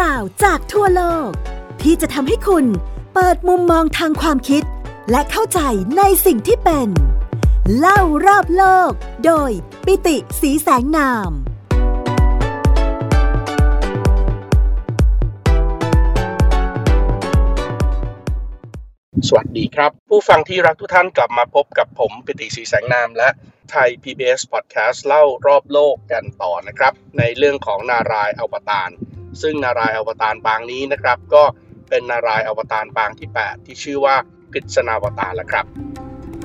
ราวจากทั่วโลก ที่จะทำให้คุณเปิดมุมมองทางความคิด และเข้าใจในสิ่งที่เป็น เล่ารอบโลก โดยปิติสีแสงนาม สวัสดีครับ ผู้ฟังที่รักทุกท่านกลับมาพบกับผมปิติศรีแสงนามและไทย PBS Podcast เล่ารอบโลกกันต่อนะครับ ในเรื่องของนารายอวตาร ซึ่งนารายอวตารปางนี้นะครับ ก็เป็นนารายอวตารปางที่ 8 ที่ชื่อว่ากฤษณาวตารละครับ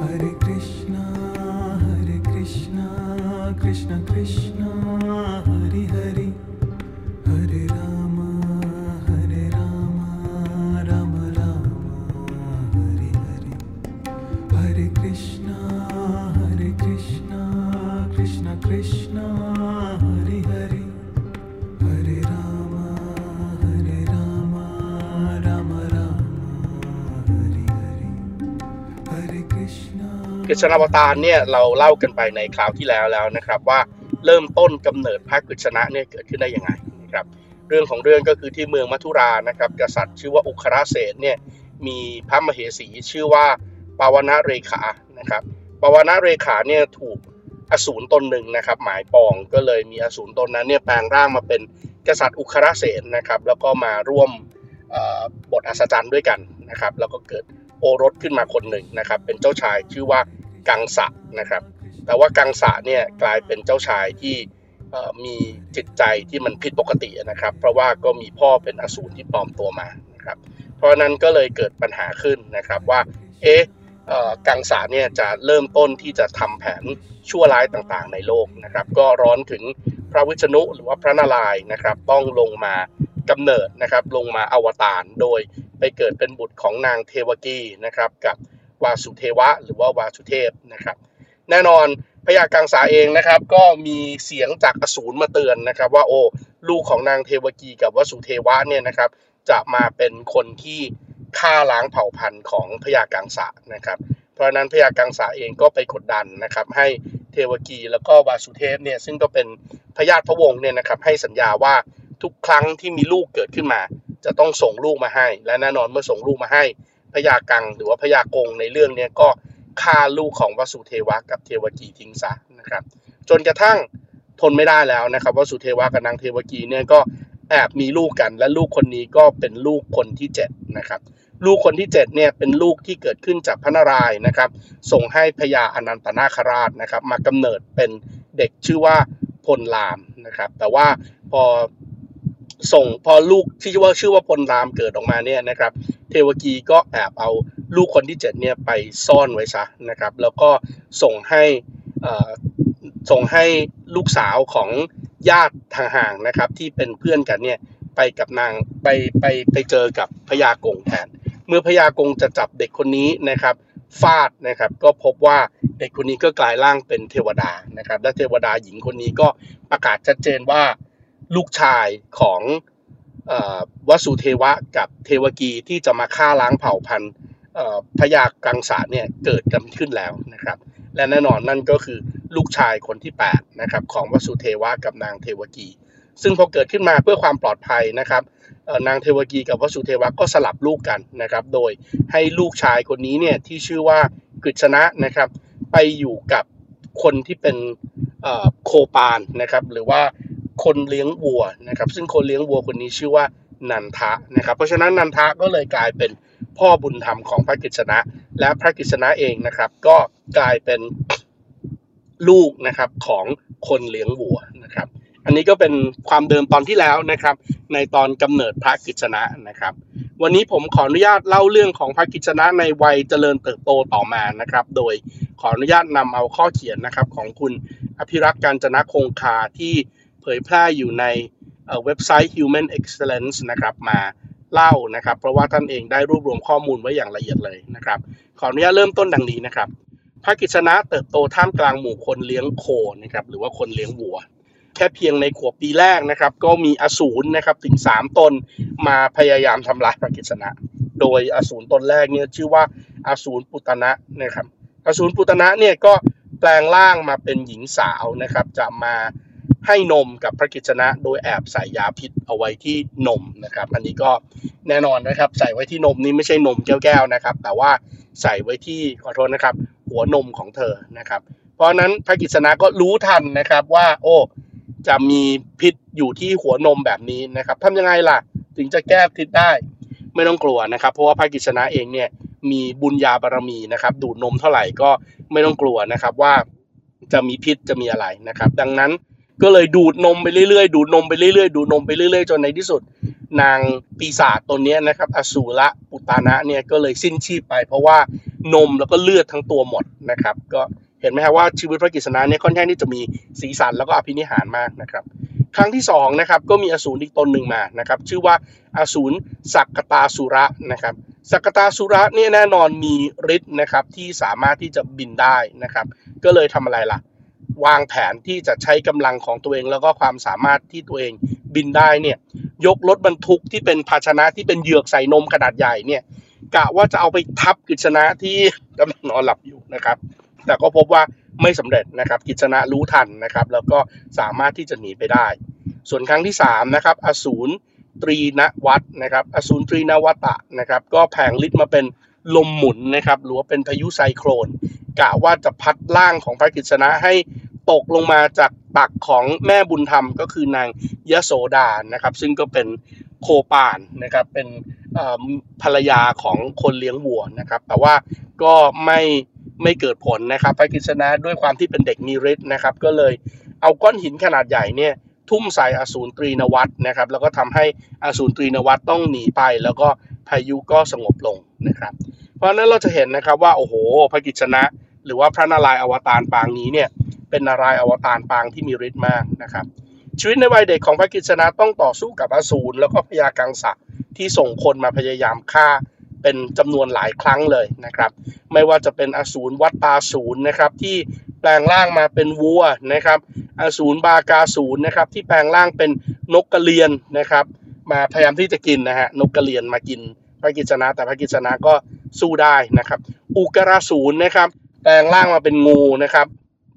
Hare Krishna, Hare Krishna, Krishna Krishna, กฤษณาวตารเนี่ยเราเล่ากันไปในคราวที่แล้วแล้วนะครับ ว่าเริ่มต้นกำเนิดพระกฤษณะเนี่ยเกิดขึ้นได้ยังไงนะครับเรื่องของเรื่องก็คือที่เมืองมัทุรานะครับ กษัตริย์ชื่อว่าอุคราเสนเนี่ยมีพระมเหสีชื่อว่าปาวนาเรขานะครับปาวนาเรขาเนี่ยถูกอสูรตนหนึ่งนะครับ หมายปองก็เลยมีอสูรตนนั้นเนี่ยแปลงร่างมาเป็นกษัตริย์อุคราเสนนะครับ แล้วก็มาร่วมบทอัศจรรย์ด้วยกันนะครับ แล้วก็เกิดโอรสขึ้นมาคนหนึ่งนะครับ เป็นเจ้าชายชื่อว่า กังสะนะครับ แต่ว่ากังสะเนี่ยกลายเป็นเจ้าชายที่มีจิตใจที่มันผิดปกตินะครับ เพราะว่าก็มีพ่อเป็นอสูรที่ปลอมตัวมานะครับ เพราะนั้นก็เลยเกิดปัญหาขึ้นนะครับว่า เอ๊ะกังสะเนี่ยจะเริ่มต้นที่จะทำแผนชั่วร้ายต่างๆ ในโลกนะครับ ก็ร้อนถึงพระวิษณุหรือว่าพระนารายณ์นะครับ ต้องลงมากำเนิดนะครับ ลงมาอวตารโดยไปเกิดเป็นบุตรของนางเทวกีนะครับกับ วาสุเทวะ หรือว่าวาสุเทพนะครับ แน่นอนพญากังสาเองนะครับ ก็มีเสียงจากอสูรมาเตือนนะครับ ว่าโอ้ลูกของนางเทวกีกับวสุเทวะเนี่ยนะครับ จะมาเป็นคนที่ฆ่าล้างเผ่าพันธุ์ของพญากังสะนะครับ เพราะฉะนั้นพญากังสาเองก็ไปกดดันนะครับ ให้เทวกีแล้วก็วาสุเทพเนี่ยซึ่งก็เป็นพญาติพระวงศ์เนี่ยนะครับ ให้สัญญาว่าทุกครั้งที่มีลูกเกิดขึ้นมา จะต้องส่งลูกมาให้ และแน่นอนเมื่อส่งลูกมาให้ พญากังหรือว่าพญากงในเรื่องนี้ก็ฆ่าลูกของวสุเทวะกับเทวกีทิ้งซะนะครับ จนกระทั่งทนไม่ได้แล้วนะครับวสุเทวะกับนางเทวกีเนี่ยก็แอบมีลูกกัน และลูกคนนี้ก็เป็นลูกคนที่เจ็ดนะครับลูกคนที่เจ็ดเนี่ยเป็นลูกที่เกิดขึ้นจากพระนารายณ์นะครับ ส่งให้พญาอนันตนาคราชนะครับ มากำเนิดเป็นเด็กชื่อว่าพลรามนะครับ แต่ว่าพอ ส่งพอลูกที่ชื่อว่าชื่อว่าพลรามเกิดออกมาเนี่ยนะครับ เทวกีก็แอบเอาลูกคนที่เจ็ดเนี่ยไปซ่อนไว้ซะนะครับ แล้วก็ส่งให้ส่งให้ลูกสาวของญาติทางห่างนะครับ ที่เป็นเพื่อนกันเนี่ยไปกับนางไปไปไปเจอกับพญากงแทน เมื่อพญากงจะจับเด็กคนนี้นะครับฟาดนะครับก็พบว่าเด็กคนนี้ก็กลายร่างเป็นเทวดานะครับ และเทวดาหญิงคนนี้ก็ประกาศชัดเจนว่า ลูกชายของอวสุเทวะกับเทวกีที่จะมาฆ่าล้างเผ่าพันธุ์พญากังสาเนี่ยเกิดกันขึ้นแล้วนะครับ และแน่นอนนั่นก็คือลูกชายคนที่8นะครับของวสุเทวะกับนางเทวกี ซึ่งพอเกิดขึ้นมาเพื่อความปลอดภัยนะครับนางเทวกีกับวสุเทวะก็สลับลูกกันนะครับ โดยให้ลูกชายคนนี้เนี่ยที่ชื่อว่ากฤษณะนะครับ ไปอยู่กับคนที่เป็นโคปานนะครับ หรือว่า คนเลี้ยงวัวนะครับ ซึ่งคนเลี้ยงวัวคนนี้ชื่อว่านันทะนะครับ เพราะฉะนั้นนันทะก็เลยกลายเป็นพ่อบุญธรรมของพระกฤษณะ และพระกฤษณะเองนะครับ ก็กลายเป็นลูกนะครับของคนเลี้ยงวัวนะครับ อันนี้ก็เป็นความเดิมตอนที่แล้วนะครับ ในตอนกำเนิดพระกฤษณะนะครับ วันนี้ผมขออนุญาตเล่าเรื่องของพระกฤษณะในวัยเจริญเติบโตต่อมานะครับ โดยขออนุญาตนำเอาข้อเขียนนะครับของคุณอภิรักษ์การจนะคงคาที่ เผยแพร่อยู่ในเว็บไซต์ Human Excellence นะครับมาเล่านะครับ เพราะว่าท่านเองได้รวบรวมข้อมูลไว้อย่างละเอียดเลยนะครับ ขออนุญาตเริ่มต้นดังนี้นะครับพระกฤษณะเติบโตท่ามกลางหมู่คนเลี้ยงโคนะครับหรือว่าคนเลี้ยงวัว แค่เพียงในขวบปีแรกนะครับ ก็มีอสูรนะครับถึง 3 ตนมาพยายามทำลายพระกฤษณะโดยอสูรตนแรกเนี่ยชื่อว่าอสูรปุตนะนะครับอสูรปุตนะเนี่ยก็แปลงร่างมาเป็นหญิงสาวนะครับ จะมา ให้นมกับพระกิจนะโดยแอบใส่ยาพิษเอาไว้ที่นมนะครับ อันนี้ก็แน่นอนนะครับ ใส่ไว้ที่นมนี่ไม่ใช่นมแก้วๆนะครับ แต่ว่าใส่ไว้ที่ขอโทษนะครับ หัวนมของเธอนะครับ เพราะฉะนั้นพระกิจนะก็รู้ทันนะครับว่า โอ้จะมีพิษอยู่ที่หัวนมแบบนี้นะครับทำยังไงล่ะ ถึงจะแก้พิษได้ไม่ต้องกลัวนะครับ เพราะว่าพระกิจนะเองเนี่ยมีบุญญาบารมีนะครับ ดูดนมเท่าไหร่ก็ไม่ต้องกลัวนะครับว่าจะมีพิษจะมีอะไรนะครับ ดังนั้น ก็เลยดูดนมไปเรื่อยๆ ดูดนมไปเรื่อยๆ ดูดนมไปเรื่อยๆ จนในที่สุด นางปีศาจตนนี้นะครับ อสูรปุตานะเนี่ยก็เลยสิ้นชีพไป เพราะว่านมแล้วก็เลือดทั้งตัวหมดนะครับ ก็เห็นไหมครับว่าชีวิตพระกิษณะเนี่ยค่อนข้างที่จะมีสีสันแล้วก็อภินิหารมากนะครับ ครั้งที่สองนะครับก็มีอสูรอีกตนหนึ่งมานะครับ ชื่อว่าอสูรสักกตาสุระนะครับสักกตาสุระเนี่ยแน่นอนมีฤทธิ์นะครับที่สามารถที่จะบินได้นะครับ ก็เลยทำอะไรล่ะ วางแผนที่จะใช้กำลังของตัวเอง แล้วก็ความสามารถที่ตัวเองบินได้เนี่ย ยกรถบรรทุกที่เป็นภาชนะที่เป็นเหยือกใส่นมขนาดใหญ่เนี่ยกะว่าจะเอาไปทับกิจนะที่กำลังนอนหลับอยู่นะครับ แต่ก็พบว่าไม่สำเร็จนะครับ กิจนะรู้ทันนะครับ แล้วก็สามารถที่จะหนีไปได้ ส่วนครั้งที่3นะครับอสูรตรีนวัตนะครับอสูรตรีนวัตะนะครับ ก็แผงฤทธิ์มาเป็น ลมหมุนนะครับหรือว่าเป็นพายุไซโครนกะว่าจะพัดร่างของพระกฤษณะให้ตกลงมาจากตักของแม่บุญธรรมก็คือนางยโสดานะครับ ซึ่งก็เป็นโคปานนะครับเป็นภรรยาของคนเลี้ยงวัวนะครับ แต่ว่าก็ไม่ไม่เกิดผลนะครับพระกฤษณะด้วยความที่เป็นเด็กมีฤทธิ์นะครับ ก็เลยเอาก้อนหินขนาดใหญ่เนี่ยทุ่มใส่อสูรตรีนวัตนะครับ แล้วก็ทำให้อสูรตรีนวัตต้องหนีไปแล้วก็ พายุก็สงบลงนะครับ เพราะฉะนั้นเราจะเห็นนะครับว่าโอ้โหพระกิจนะ หรือว่าพระนารายณ์อวตารปางนี้เนี่ยเป็นนารายณ์อวตารปางที่มีฤทธิ์มากนะครับ ชีวิตในวัยเด็กของพระกิจนะต้องต่อสู้กับอสูรแล้วก็พยากังสะที่ส่งคนมาพยายามฆ่าเป็นจำนวนหลายครั้งเลยนะครับ ไม่ว่าจะเป็นอสูรวัตตาสูรนะครับที่แปลงร่างมาเป็นวัวนะครับอสูรบากาสูรนะครับที่แปลงร่างเป็นนกกระเรียนนะครับ มาพยายามที่จะกินนะฮะนกกระเรียนมากินพระกิจนะแต่พระกิจนะก็สู้ได้นะครับ อุกราสูรนะครับ แปลงร่างมาเป็นงูนะครับ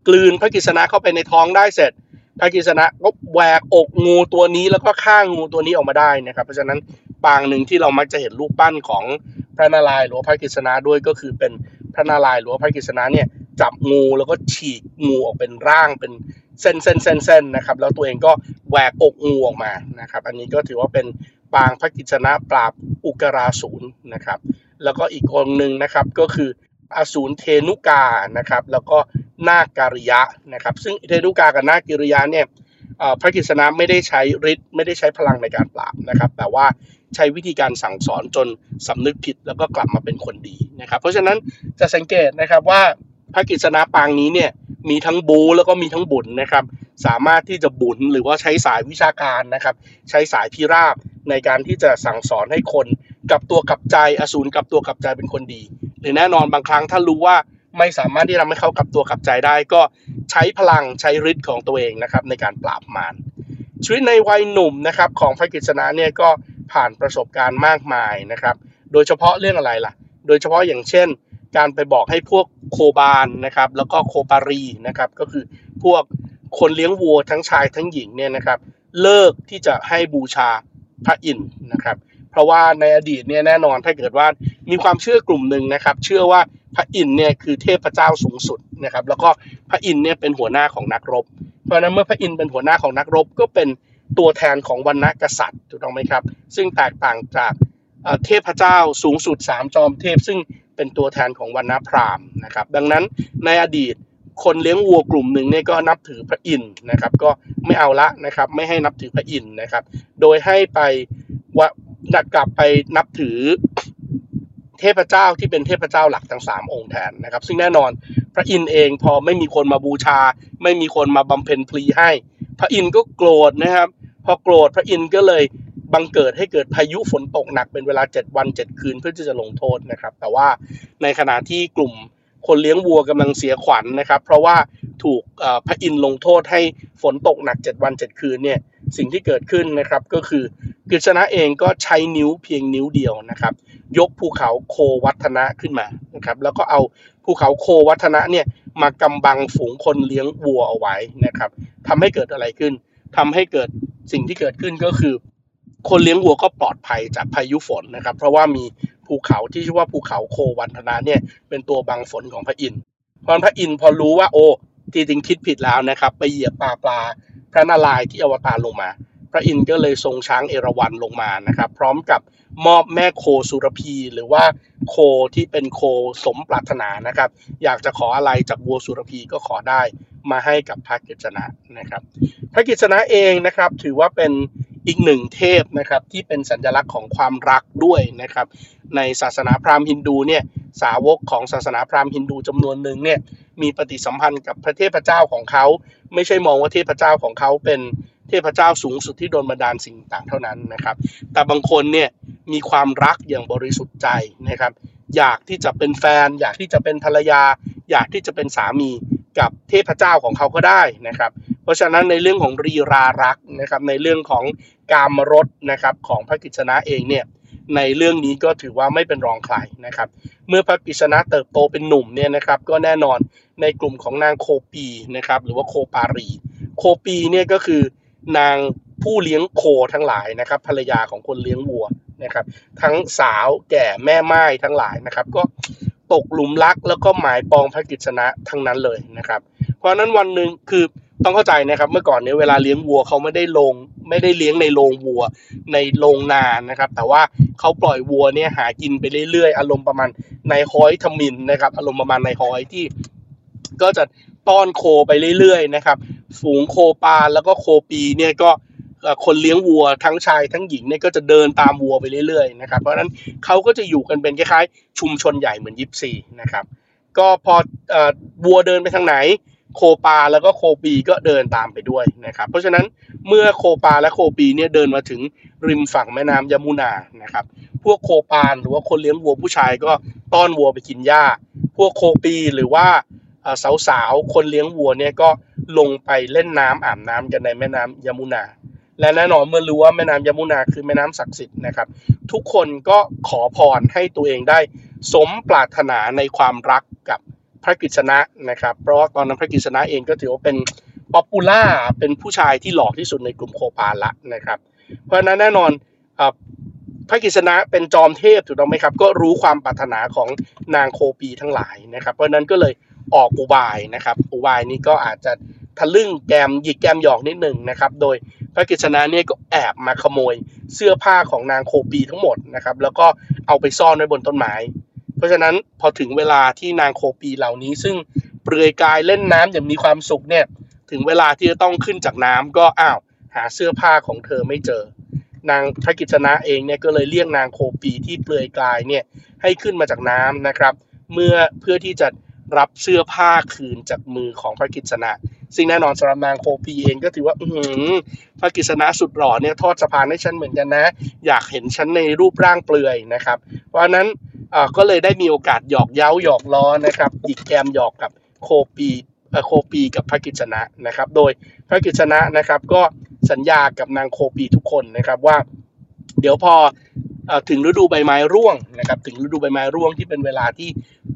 กลืนพระกิจนะเข้าไปในท้องได้เสร็จ พระกิจนะก็แหวกอกงูตัวนี้แล้วก็ฆ่างูตัวนี้ออกมาได้นะครับ เพราะฉะนั้นปางหนึ่งที่เรามักจะเห็นรูปปั้นของพระนารายณ์หรือพระกิษณะด้วยก็คือเป็นพระนารายณ์หรือพระกิษณะเนี่ยจับงูแล้วก็ฉีกงูออกเป็นร่างเป็น เส้นเส้นเส้นเส้นนะครับ แล้วตัวเองก็แหวกอกงูออกมานะครับ อันนี้ก็ถือว่าเป็นปางพระกิษณะปราบอุกราสูรนะครับ แล้วก็อีกองหนึ่งนะครับก็คืออสูรเทนุกานะครับ แล้วก็นาการิยะนะครับ ซึ่งเทนุกากับนากิริยะเนี่ยพระกิษณะไม่ได้ใช้ฤทธิ์ไม่ได้ใช้พลังในการปราบนะครับ แต่ว่าใช้วิธีการสั่งสอนจนสำนึกผิดแล้วก็กลับมาเป็นคนดีนะครับ เพราะฉะนั้นจะสังเกตนะครับว่าพระกิษณะปางนี้เนี่ย มีทั้งบูแล้วก็มีทั้งบุญนะครับ สามารถที่จะบุญหรือว่าใช้สายวิชาการนะครับ ใช้สายพิราบในการที่จะสั่งสอนให้คนกับตัวกับใจอสูรกับตัวกับใจเป็นคนดี หรือแน่นอนบางครั้งถ้ารู้ว่าไม่สามารถที่ทำให้เขากับตัวกับใจได้ก็ใช้พลังใช้ฤทธิ์ของตัวเองนะครับในการปราบมารชีวิตในวัยหนุ่มนะครับของพระกิษณะเนี่ยก็ผ่านประสบการณ์มากมายนะครับ โดยเฉพาะเรื่องอะไรล่ะ โดยเฉพาะอย่างเช่น การไปบอกให้พวกโคบาลนะครับ แล้วก็โคปาลีนะครับ ก็คือพวกคนเลี้ยงวัวทั้งชายทั้งหญิงเนี่ยนะครับ เลิกที่จะให้บูชาพระอินทร์นะครับ เพราะว่าในอดีตเนี่ยแน่นอนถ้าเกิดว่ามีความเชื่อกลุ่มหนึ่งนะครับ เชื่อว่าพระอินทร์เนี่ยคือเทพเจ้าสูงสุดนะครับ แล้วก็พระอินทร์เนี่ยเป็นหัวหน้าของนักรบ เพราะนั้นเมื่อพระอินทร์เป็นหัวหน้าของนักรบก็เป็นตัวแทนของวรรณะกษัตริย์ถูกต้องไหมครับ ซึ่งแตกต่างจากเทพเจ้าสูงสุด 3 จอมเทพ ซึ่ง เป็นตัวแทนของวรรณพราหมณ์นะครับ ดังนั้นในอดีตคนเลี้ยงวัวกลุ่มหนึ่งเนี่ยก็นับถือพระอินทร์นะครับ ก็ไม่เอาละนะครับ ไม่ให้นับถือพระอินทร์นะครับ โดยให้ไปว่าดักกลับไปนับถือเทพเจ้าที่เป็นเทพเจ้าหลักทั้งสามองค์แทนนะครับ ซึ่งแน่นอนพระอินทร์เองพอไม่มีคนมาบูชา ไม่มีคนมาบำเพ็ญพลีให้ พระอินทร์ก็โกรธนะครับ พอโกรธพระอินทร์ก็เลย บังเกิดให้เกิดพายุฝนตกหนักเป็นเวลา 7 วัน 7 คืนเพื่อที่จะลงโทษนะครับ แต่ว่าในขณะที่กลุ่มคนเลี้ยงวัวกำลังเสียขวัญนนะครับ เพราะว่าถูกพระอินทร์ลงโทษให้ฝนตกหนัก 7 วัน 7 คืนเนี่ยสิ่งที่เกิดขึ้นนะครับก็คือกฤษณะเองก็ใช้นิ้วเพียงนิ้วเดียวนะครับ ยกภูเขาโควัฒนะขึ้นมานะครับ แล้วก็เอาภูเขาโควัฒนะเนี่ยมากำบังฝูงคนเลี้ยงวัวเอาไว้นะครับทำให้เกิดอะไรขึ้นทำให้เกิดสิ่งที่เกิดขึ้นก็คือ คนเลี้ยงวัวก็ปลอดภัยจากพายุฝนนะครับ เพราะว่ามีภูเขาที่ชื่อว่าภูเขาโควันธนะเนี่ยเป็นตัวบังฝนของพระอินทร์พอพระอินทร์พอรู้ว่าโอ้ที่จริงคิดผิดแล้วนะครับ ไปเหยียบปลาปลาพระนารายณ์ที่อวตารลงมา พระอินทร์ก็เลยทรงช้างเอราวัณลงมานะครับ พร้อมกับมอบแม่โคสุรพี หรือว่าโคที่เป็นโคสมปรารถนานะครับ อยากจะขออะไรจากวัวสุรพีก็ขอได้มาให้กับพระกิจนะนะครับ พระกิจนะเองนะครับ ถือว่าเป็น อีกหนึ่งเทพนะครับที่เป็นสัญลักษณ์ของความรักด้วยนะครับในศาสนาพราหมณ์ฮินดูเนี่ยสาวกของศาสนาพราหมณ์ฮินดูจำนวนหนึ่งเนี่ยมีปฏิสัมพันธ์กับพระเทพเจ้าของเขา ไม่ใช่มองว่าเทพเจ้าของเขาเป็นเทพเจ้าสูงสุดที่โดนบันดาลสิ่งต่างเท่านั้นนะครับ แต่บางคนเนี่ยมีความรักอย่างบริสุทธิ์ใจนะครับ อยากที่จะเป็นแฟน อยากที่จะเป็นภรรยา อยากที่จะเป็นสามีกับเทพเจ้าของเขาก็ได้นะครับ เพราะฉะนั้นในเรื่องของรีรารักนะครับในเรื่องของกามรสนะครับของพระกิจนะเองเนี่ยในเรื่องนี้ก็ถือว่าไม่เป็นรองใครนะครับ เมื่อพระกิจนะเติบโตเป็นหนุ่มเนี่ยนะครับก็แน่นอนในกลุ่มของนางโคปีนะครับหรือว่าโคปารี โคปีเนี่ยก็คือนางผู้เลี้ยงโคทั้งหลายนะครับภรรยาของคนเลี้ยงวัวนะครับทั้งสาวแก่แม่ไม้ทั้งหลายนะครับ ก็ตกหลุมรักแล้วก็หมายปองพระกิจนะทั้งนั้นเลยนะครับ เพราะฉะนั้นวันหนึ่งคือ ต้องเข้าใจนะครับ เมื่อก่อนเนี้ยเวลาเลี้ยงวัวเขาไม่ได้ลง ไม่ได้เลี้ยงในโรงวัวในโรงนานนะครับ แต่ว่าเขาปล่อยวัวเนี่ยหากินไปเรื่อยๆ อารมณ์ประมาณในห้อยทมินนะครับ อารมณ์ประมาณในห้อยที่ ก็จะต้อนโคไปเรื่อยๆนะครับ ฝูงโคปาแล้วก็โคปีเนี่ยก็คนเลี้ยงวัวทั้งชายทั้งหญิงเนี่ยก็จะเดินตามวัวไปเรื่อยๆนะครับ เพราะฉะนั้นเขาก็จะอยู่กันเป็นคล้ายๆ ชุมชนใหญ่เหมือนยิปซีนะครับ ก็พออวัวเดินไปทางไหน โคปาแล้วก็โคปีก็เดินตามไปด้วยนะครับ เพราะฉะนั้นเมื่อโคปาและโคปีเนี่ยเดินมาถึงริมฝั่งแม่น้ำยมุนานะครับ พวกโคปาหรือว่าคนเลี้ยงวัวผู้ชายก็ต้อนวัวไปกินหญ้า พวกโคปีหรือว่าสาวๆคนเลี้ยงวัวเนี่ยก็ลงไปเล่นน้ำอาบน้ำกันในแม่น้ำยมุนา และแน่นอนเมื่อรู้ว่าแม่น้ำยมุนาคือแม่น้ำศักดิ์สิทธิ์นะครับ ทุกคนก็ขอพรให้ตัวเองได้สมปรารถนาในความรักกับ พระกฤษณะนะครับเพราะว่าตอนนั้นพระกฤษณะเองก็ถือว่าเป็น popular เป็นผู้ชายที่หล่อที่สุดในกลุ่มโคปาละนะครับ เพราะฉะนั้นแน่นอนพระกฤษณะเป็นจอมเทพถูกต้องไหมครับ ก็รู้ความปรารถนาของนางโคปีทั้งหลายนะครับ เพราะฉะนั้นก็เลยออกอุบายนะครับอุบายนี้ก็อาจจะทะลึ่งแกมหยิกแกมหยอกนิดหนึ่งนะครับ โดยพระกฤษณะเนี่ยก็แอบมาขโมยเสื้อผ้าของนางโคปีทั้งหมดนะครับ แล้วก็เอาไปซ่อนไว้บนต้นไม้ เพราะฉะนั้นพอถึงเวลาที่นางโคปีเหล่านี้ ซึ่งเปลือยกายเล่นน้ำอย่างมีความสุขเนี่ย ถึงเวลาที่จะต้องขึ้นจากน้ำก็อ้าวหาเสื้อผ้าของเธอไม่เจอ นางพระกิจนะเองเนี่ยก็เลยเรียกนางโคปีที่เปลือยกายเนี่ยให้ขึ้นมาจากน้ำนะครับ เมื่อเพื่อที่จะรับเสื้อผ้าคืนจากมือของพระกิจนะซึ่งแน่นอนสำหรับนางโคปีเองก็ถือว่าอืพระกิจนะสุดหล่อเนี่ยทอดสะพานให้ฉันเหมือนกันนะ อยากเห็นฉันในรูปร่างเปลือยนะครับ เพราะนั้น อ่อก็เลยได้มีโอกาสหยอกเย้าหยอกล้อนะครับหยิกแกมหยอกกับโคปีโคปีกับพระกิจนะนะครับ โดยพระกิจนะนะครับ ก็สัญญากับนางโคปีทุกคนนะครับว่า เดี๋ยวพออถึงฤดูใบไม้ร่วงนะครับ ถึงฤดูใบไม้ร่วงที่เป็นเวลาที่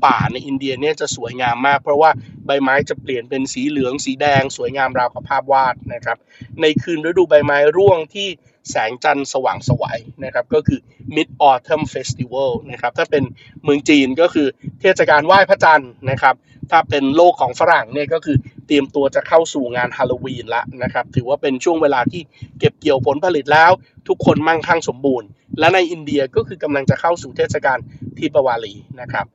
ป่าในอินเดียเนี่ยจะสวยงามมาก เพราะว่าใบไม้จะเปลี่ยนเป็นสีเหลืองสีแดง สวยงามราวกับภาพวาดนะครับ ในคืนฤดูใบไม้ร่วงที่ แสงจันทร์สว่างสวยนะครับก็คือ Mid Autumn Festival นะครับถ้าเป็นเมืองจีนก็คือเทศกาลไหว้พระจันทร์นะครับถ้าเป็นโลกของฝรั่งเนี่ยก็คือเตรียมตัวจะเข้าสู่งานฮาโลวีนละนะครับถือว่าเป็นช่วงเวลาที่เก็บเกี่ยวผลผลิตแล้ว ทุกคนมั่งคั่งสมบูรณ์ และในอินเดียก็คือกำลังจะเข้าสู่เทศกาลทีปวาลีนะครับ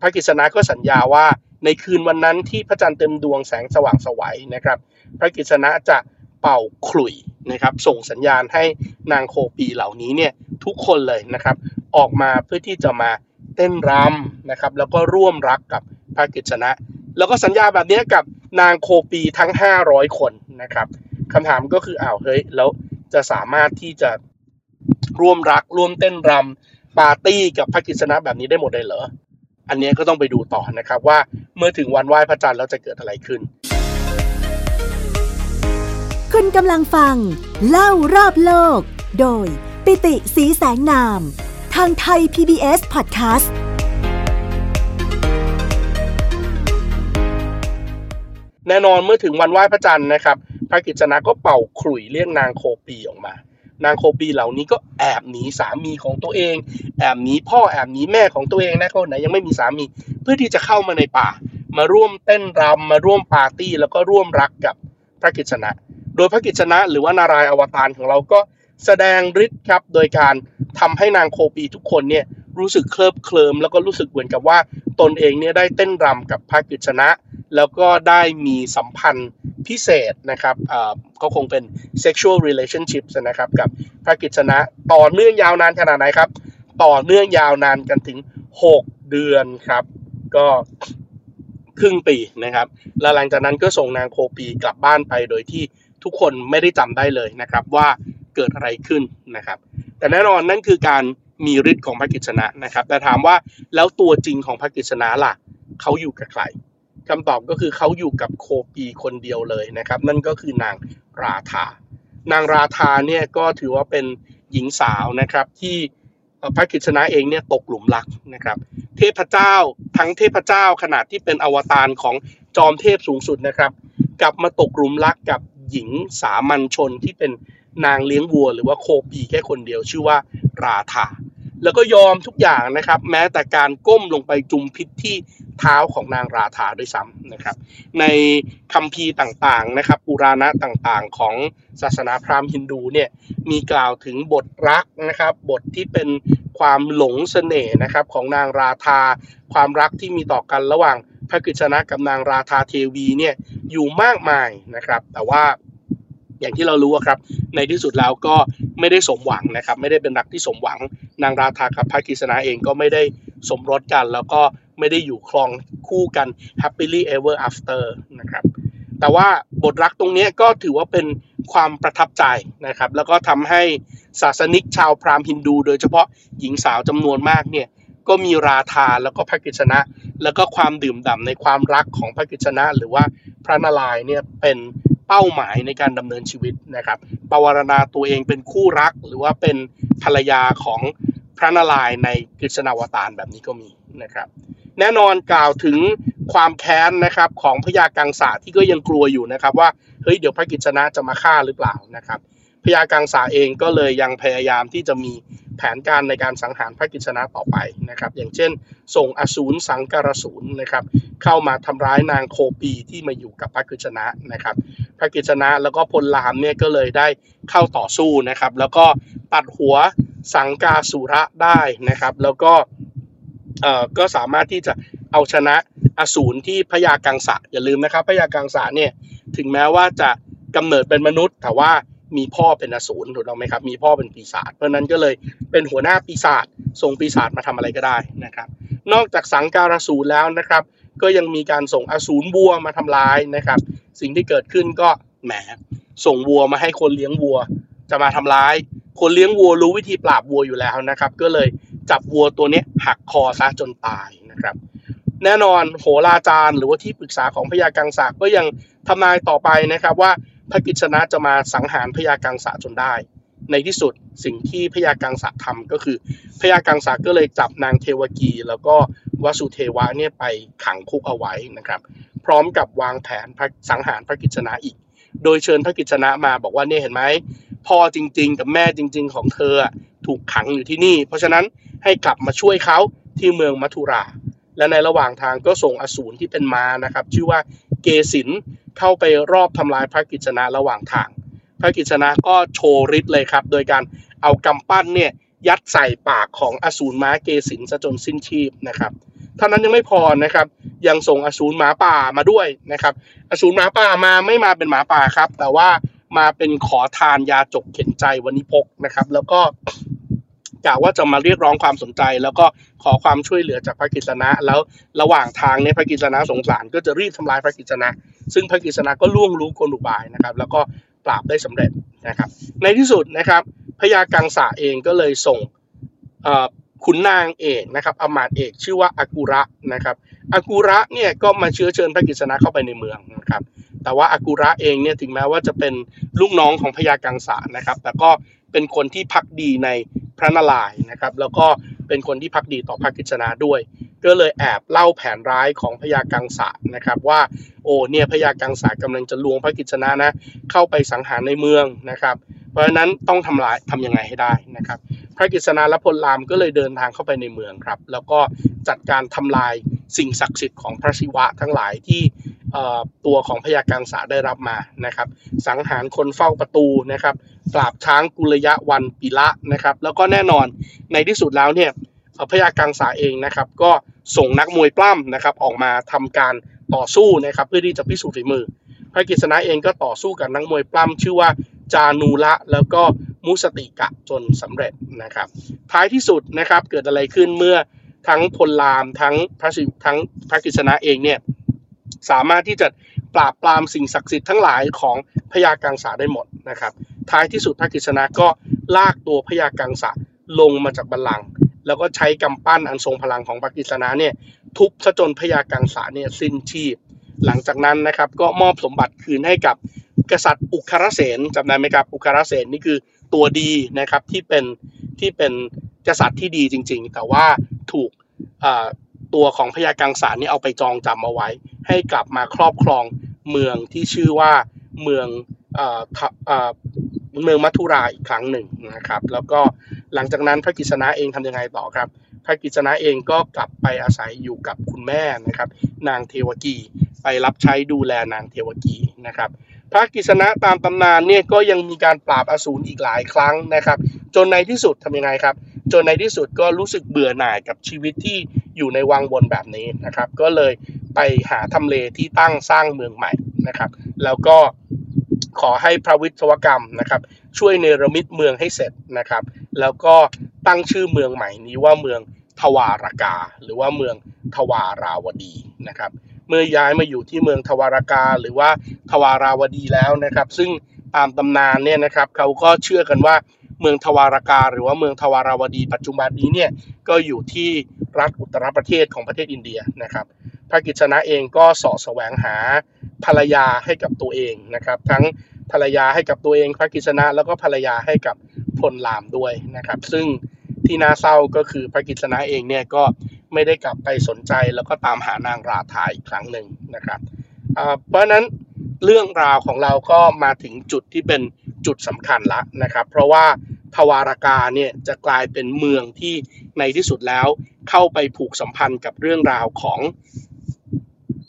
พระกฤษณะก็สัญญาว่าในคืนวันนั้นที่พระจันทร์เต็มดวงแสงสว่างสวัยนะครับ พระกฤษณะจะเป่าขลุ่ย นะครับส่งสัญญาณให้นางโคปีเหล่านี้เนี่ยทุกคนเลยนะครับออกมาเพื่อที่จะมาเต้นรำนะครับแล้วก็ร่วมรักกับพระกฤษณะแล้วก็สัญญาแบบนี้กับนางโคปีทั้ง 500 คนนะครับคำถามก็คืออ้าวเฮ้ยแล้วจะสามารถที่จะร่วมรักร่วมเต้นรำปาร์ตี้กับพระกฤษณะแบบนี้ได้หมดเลยเหรออันนี้ก็ต้องไปดูต่อนะครับว่าเมื่อถึงวันไหว้พระจันทร์แล้วจะเกิดอะไรขึ้น คุณกำลังฟัง เล่ารอบโลก โดย ปิติสีแสงนาม ทางไทย PBS Podcast แน่นอนเมื่อถึงวันไหว้พระจันทร์นะครับ พระกิจนะก็เป่าขลุ่ยเรียกนางโคปีออกมา นางโคปีเหล่านี้ก็แอบหนีสามีของตัวเอง แอบหนีพ่อแอบหนีแม่ของตัวเองนะคนไหนยังไม่มีสามี เพื่อที่จะเข้ามาในป่า มาร่วมเต้นรำมาร่วมปาร์ตี้แล้วก็ร่วมรักกับพระกิจนะ โดยพระกิจนะหรือว่านารายอวตารของเราก็แสดงฤทธิ์ครับ โดยการทำให้นางโคปีทุกคนเนี่ยรู้สึกเคลิบเคลิมแล้วก็รู้สึกเหมือนกับว่าตนเองเนี่ยได้เต้นรำกับพระกิจนะ แล้วก็ได้มีสัมพันธ์พิเศษนะครับก็คงเป็น sexual relationship นะครับกับพระกิจนะ ต่อเนื่องยาวนานขนาดไหนครับ ต่อเนื่องยาวนานกันถึง 6 เดือนครับ ก็ครึ่งปีนะครับ แล้วหลังจากนั้นก็ส่งนางโคปีกลับบ้านไปโดยที่ ทุกคนไม่ได้จำได้เลยนะครับว่าเกิดอะไรขึ้นนะครับ แต่แน่นอนนั่นคือการมีฤทธิ์ของพระกิจนะนะครับ แต่ถามว่าแล้วตัวจริงของพระกิจนะล่ะเขาอยู่กับใครคำตอบก็คือเขาอยู่กับโคปีคนเดียวเลยนะครับ นั่นก็คือนางราธานางราธาเนี่ยก็ถือว่าเป็นหญิงสาวนะครับที่พระกิจนะเองเนี่ยตกหลุมรักนะครับ เทพเจ้าทั้งเทพเจ้าขนาดที่เป็นอวตารของจอมเทพสูงสุดนะครับ กลับมาตกหลุมรักกับ หญิงสามัญชนที่เป็นนางเลี้ยงวัว หรือว่าโคปีแค่คนเดียวชื่อว่าราธาแล้วก็ยอมทุกอย่างนะครับ แม้แต่การก้มลงไปจุมพิษที่เท้าของนางราธาด้วยซ้ำนะครับ ในคัมภีร์ต่างๆนะครับปุราณะต่างๆ ของศาสนาพราหมณ์ฮินดูเนี่ยมีกล่าวถึงบทรักนะครับ บทที่เป็นความหลงเสน่ห์นะครับของนางราธา ความรักที่มีต่อกันระหว่างพระกฤษณะกับนางราธาเทวีเนี่ย อยู่มากมายนะครับ แต่ว่าอย่างที่เรารู้ครับในที่สุดแล้วก็ไม่ได้สมหวังนะครับ ไม่ได้เป็นรักที่สมหวัง นางราธากับพระกฤษณะเองก็ไม่ได้สมรสกัน แล้วก็ไม่ได้อยู่ครองคู่กัน happily ever after นะครับแต่ว่าบทรักตรงนี้ก็ถือว่าเป็นความประทับใจนะครับ แล้วก็ทำให้ศาสนิกชาวพราหมณ์ฮินดู โดยเฉพาะหญิงสาวจำนวนมากเนี่ย ก็มีราธาแล้วก็พระกฤษณะแล้วก็ความดื่มด่ำในความรักของพระกฤษณะหรือว่าพระนารายณ์เนี่ยเป็นเป้าหมายในการดำเนินชีวิตนะครับปวารณาตัวเองเป็นคู่รักหรือว่าเป็นภรรยาของพระนารายณ์ในกฤษณาวตารแบบนี้ก็มีนะครับ แน่นอนกล่าวถึงความแค้นนะครับของพญากังสาที่ก็ยังกลัวอยู่นะครับ ว่าเฮ้ยเดี๋ยวพระกิจนะจะมาฆ่าหรือเปล่านะครับพญากังสาเองก็เลยยังพยายามที่จะมี แผนการในการสังหารพระกิจนะต่อไปนะครับ อย่างเช่น ส่งอสูรสังการสูรนะครับ เข้ามาทำร้ายนางโคปีที่มาอยู่กับพระกิจนะนะครับ พระกิจนะแล้วก็พลรามเนี่ยก็เลยได้เข้าต่อสู้นะครับ แล้วก็ตัดหัวสังกาสุระได้นะครับ แล้วก็เอ่อก็สามารถที่จะเอาชนะอสูรที่พญากังสะอย่าลืมนะครับพญากังสะเนี่ยถึงแม้ว่าจะกำเนิดเป็นมนุษย์แต่ว่า มีพ่อเป็นอสูรถูกต้องไหมครับ มีพ่อเป็นปีศาจเพราะนั้นก็เลยเป็นหัวหน้าปีศาจส่งปีศาจมาทำอะไรก็ได้นะครับ นอกจากสังการสูรแล้วนะครับ ก็ยังมีการส่งอสูรวัวมาทำร้ายนะครับ สิ่งที่เกิดขึ้นก็แหมส่งวัวมาให้คนเลี้ยงวัว จะมาทำร้าย คนเลี้ยงวัวรู้วิธีปราบวัวอยู่แล้วนะครับ ก็เลยจับวัวตัวนี้หักคอซะจนตายนะครับ แน่นอนโหราจารย์หรือว่าที่ปรึกษาของพญากังสะก็ยังทำนายต่อไปนะครับว่า พระกิจนะจะมาสังหารพญากังสะจนได้ ในที่สุดสิ่งที่พญากังสะทำก็คือพญากังสะก็เลยจับนางเทวกี แล้วก็วสุเทวะเนี่ยไปขังคุกเอาไว้นะครับ พร้อมกับวางแผนสังหารพระกิจนะอีก โดยเชิญพระกิจนะมาบอกว่าเนี่ยเห็นไหมพ่อจริง ๆ กับแม่จริง ๆ ของเธอถูกขังอยู่ที่นี่ เพราะฉะนั้นให้กลับมาช่วยเขาที่เมืองมัทุราและในระหว่างทางก็ส่งอสูรที่เป็นมานะครับ ชื่อว่า กสินเข้าไปรอบทำลายพระกิจนะระหว่างทาง พระกิจนะก็โชว์ฤทธิ์เลยครับ โดยการเอากำปั้นเนี่ยยัดใส่ปากของอสูรม้าเกสินซะจนสิ้นชีพนะครับท่านั้นยังไม่พอนะครับ ยังส่งอสูรหมาป่ามาด้วยนะครับ อสูรหมาป่ามาไม่มาเป็นหมาป่าครับ แต่ว่ามาเป็นขอทานยาจกเข็นใจวันนิพกนะครับ แล้วก็ กะว่าจะมาเรียกร้องความสนใจ แล้วก็ขอความช่วยเหลือจากพระกิษณะ แล้วระหว่างทางเนี่ยพระกิษณะสงสารก็จะรีบทำลายพระกิษณะ ซึ่งพระกิษณะก็ล่วงรู้กลอุบายนะครับ แล้วก็ปราบได้สำเร็จนะครับ ในที่สุดนะครับพญากังสาเองก็เลยส่งขุนนางเอกนะครับอมาตเอกชื่อว่าอากุระนะครับอากุระเนี่ยก็มาเชื้อเชิญพระกิษณะเข้าไปในเมืองนะครับแต่ว่าอากุระเองเนี่ยถึงแม้ว่าจะเป็นลูกน้องของพญากังสานะครับ แต่ก็เป็นคนที่พักดีใน พระนารายณ์นะครับ แล้วก็เป็นคนที่พักดีต่อพระกิษณะด้วย ก็เลยแอบเล่าแผนร้ายของพญากังสะนะครับว่าโอ้เนี่ยพญากังสะกำลังจะลวงพระกิจนะนะเข้าไปสังหารในเมืองนะครับ เพราะฉะนั้นต้องทำลายทำยังไงให้ได้นะครับ พระกิษณาและพลรามก็เลยเดินทางเข้าไปในเมืองครับ แล้วก็จัดการทำลายสิ่งศักดิ์สิทธิ์ของพระศิวะทั้งหลายที่ ตัวของพญากังสาได้รับมานะครับ สังหารคนเฝ้าประตูนะครับปราบช้างกุลยะวันปิละนะครับ แล้วก็แน่นอนในที่สุดแล้วเนี่ยพญากังสาเองนะครับ ก็ส่งนักมวยปล้ำนะครับ ออกมาทำการต่อสู้นะครับ เพื่อที่จะพิสูจน์ฝีมือ พระกิษณะเองก็ต่อสู้กับนักมวยปล้ำชื่อว่าจานูละแล้วก็มุสติกะจนสำเร็จนะครับ ท้ายที่สุดนะครับเกิดอะไรขึ้นเมื่อทั้งพลรามทั้งพระทั้งพระกิษณะเองเนี่ย สามารถที่จะปราบปรามสิ่งศักดิ์สิทธิ์ทั้งหลายของพญากังสาได้หมดนะครับ ท้ายที่สุดพระกิษณะก็ลากตัวพญากังสาลงมาจากบัลลังก์แล้วก็ใช้กำปั้นอันทรงพลังของพระกิษณะเนี่ยทุบซะจนพญากังสาเนี่ยสิ้นชีพ หลังจากนั้นนะครับก็มอบสมบัติคืนให้กับกษัตริย์อุคารเสนจำได้ไหมครับอุคารเสนนี่คือตัวดีนะครับที่เป็นที่เป็นกษัตริย์ที่ดีจริง ๆ แต่ว่าถูก ตัวของพญากังสารนี่เอาไปจองจำเอาไว้ ให้กลับมาครอบครองเมืองที่ชื่อว่าเมืองเมืองมัทุราอีกครั้งหนึ่งนะครับ แล้วก็หลังจากนั้นพระกิษณะเองทำยังไงต่อครับ พระกิษณะเองก็กลับไปอาศัยอยู่กับคุณแม่นะครับ นางเทวกีไปรับใช้ดูแลนางเทวกีนะครับ พระกิษณะตามตำนานเนี่ยก็ยังมีการปราบอสูรอีกหลายครั้งนะครับ จนในที่สุดทำยังไงครับ จนในที่สุดก็รู้สึกเบื่อหน่ายกับชีวิตที่ อยู่ในวังวนแบบนี้นะครับ ก็เลยไปหาทำเลที่ตั้งสร้างเมืองใหม่นะครับ แล้วก็ขอให้พระวิศวกรรมนะครับ ช่วยเนรมิตเมืองให้เสร็จนะครับ แล้วก็ตั้งชื่อเมืองใหม่นี้ว่าเมืองทวารากา หรือว่าเมืองทวาราวดีนะครับ เมื่อย้ายมาอยู่ที่เมืองทวารากา หรือว่าทวาราวดีแล้วนะครับ ซึ่งตามตำนานเนี่ยนะครับเขาก็เชื่อกันว่า เมืองทวารากา หรือว่าเมืองทวาราวดี ปัจจุบันนี้เนี่ยก็อยู่ที่รัฐอุตรประเทศของประเทศอินเดียนะครับพระกิจนะเองก็สาะแสวงหาภรรยาให้กับตัวเองนะครับ ทั้งภรรยาให้กับตัวเอง พระกิจนะแล้วก็ภรรยาให้กับพลรามด้วยนะครับ ซึ่งที่น่าเศร้าก็คือพระกิจนะเองเนี่ยก็ไม่ได้กลับไปสนใจแล้วก็ตามหานางราธาอีกครั้งหนึ่งนะครับเพราะนั้นเรื่องราวของเราก็มาถึงจุดที่เป็น จุดสำคัญละนะครับ เพราะว่าทวารากาเนี่ยจะกลายเป็นเมืองที่ในที่สุดแล้วเข้าไปผูกสัมพันธ์กับเรื่องราวของ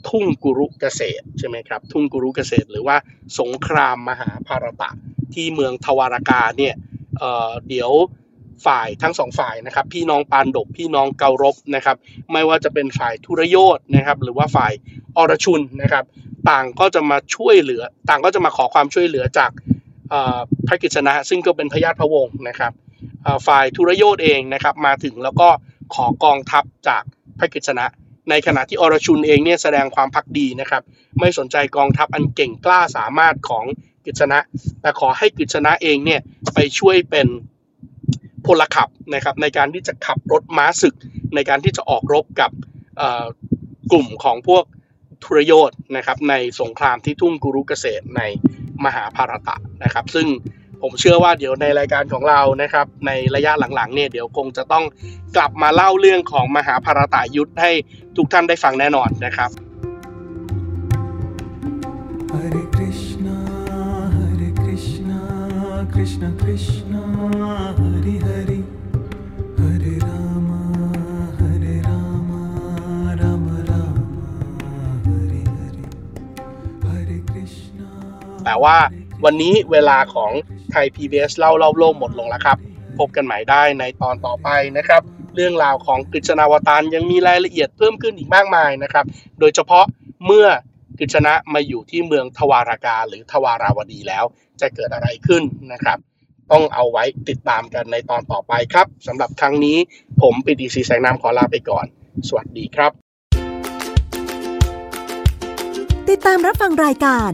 ทุ่งกุรุเกษตรใช่ไหมครับทุ่งกุรุเกษตร หรือว่าสงครามมหาภารตะ ที่เมืองทวารากาเนี่ยเเดี๋ยวฝ่ายทั้งสองฝ่ายนะครับ พี่น้องปานดกพี่น้องเการบนะครับ ไม่ว่าจะเป็นฝ่ายทุรโยธนะครับ หรือว่าฝ่ายอรชุนนะครับ ต่างก็จะมาช่วยเหลือ ต่างก็จะมาขอความช่วยเหลือจาก พระกิจนะซึ่งก็เป็นพญาติพระวงศ์นะครับฝ่ายทุรโยธเองนะครับมาถึงแล้วก็ขอกองทัพจากพระกิจนะในขณะที่อรชุนเองเนี่ยแสดงความพักดีนะครับ ไม่สนใจกองทัพอันเก่งกล้าสามารถของกิจนะแต่ขอให้กิจนะเองเนี่ยไปช่วยเป็นพลขับนะครับในการที่จะขับรถม้าศึก ในการที่จะออกรบกับกลุ่มของพวกทุรโยธนะครับในสงครามที่ทุ่งกุรุเกษตรใน มหาภารตะนะครับ ซึ่งผมเชื่อว่าเดี๋ยวในรายการของเรานะครับ ในระยะหลังๆเนี่ยเดี๋ยวคงจะต้องกลับมาเล่าเรื่องของมหาภารตายุทธให้ทุกท่านได้ฟังแน่นอนนะครับ Hare Krishna Hare Krishna Krishna Krishna แต่ว่าวันนี้เวลาของไทย PBS เล่าเล่าโลกหมดลงแล้วครับ พบกันใหม่ได้ในตอนต่อไปนะครับ เรื่องราวของกฤษณาวตารยังมีรายละเอียดเพิ่มขึ้นอีกมากมายนะครับ โดยเฉพาะเมื่อกฤษณะมาอยู่ที่เมืองทวารากาหรือทวาราวดีแล้ว จะเกิดอะไรขึ้นนะครับ ต้องเอาไว้ติดตามกันในตอนต่อไปครับสำหรับครั้งนี้ผมปิติศรีแสงนามขอลาไปก่อน สวัสดีครับ ติดตามรับฟังรายการ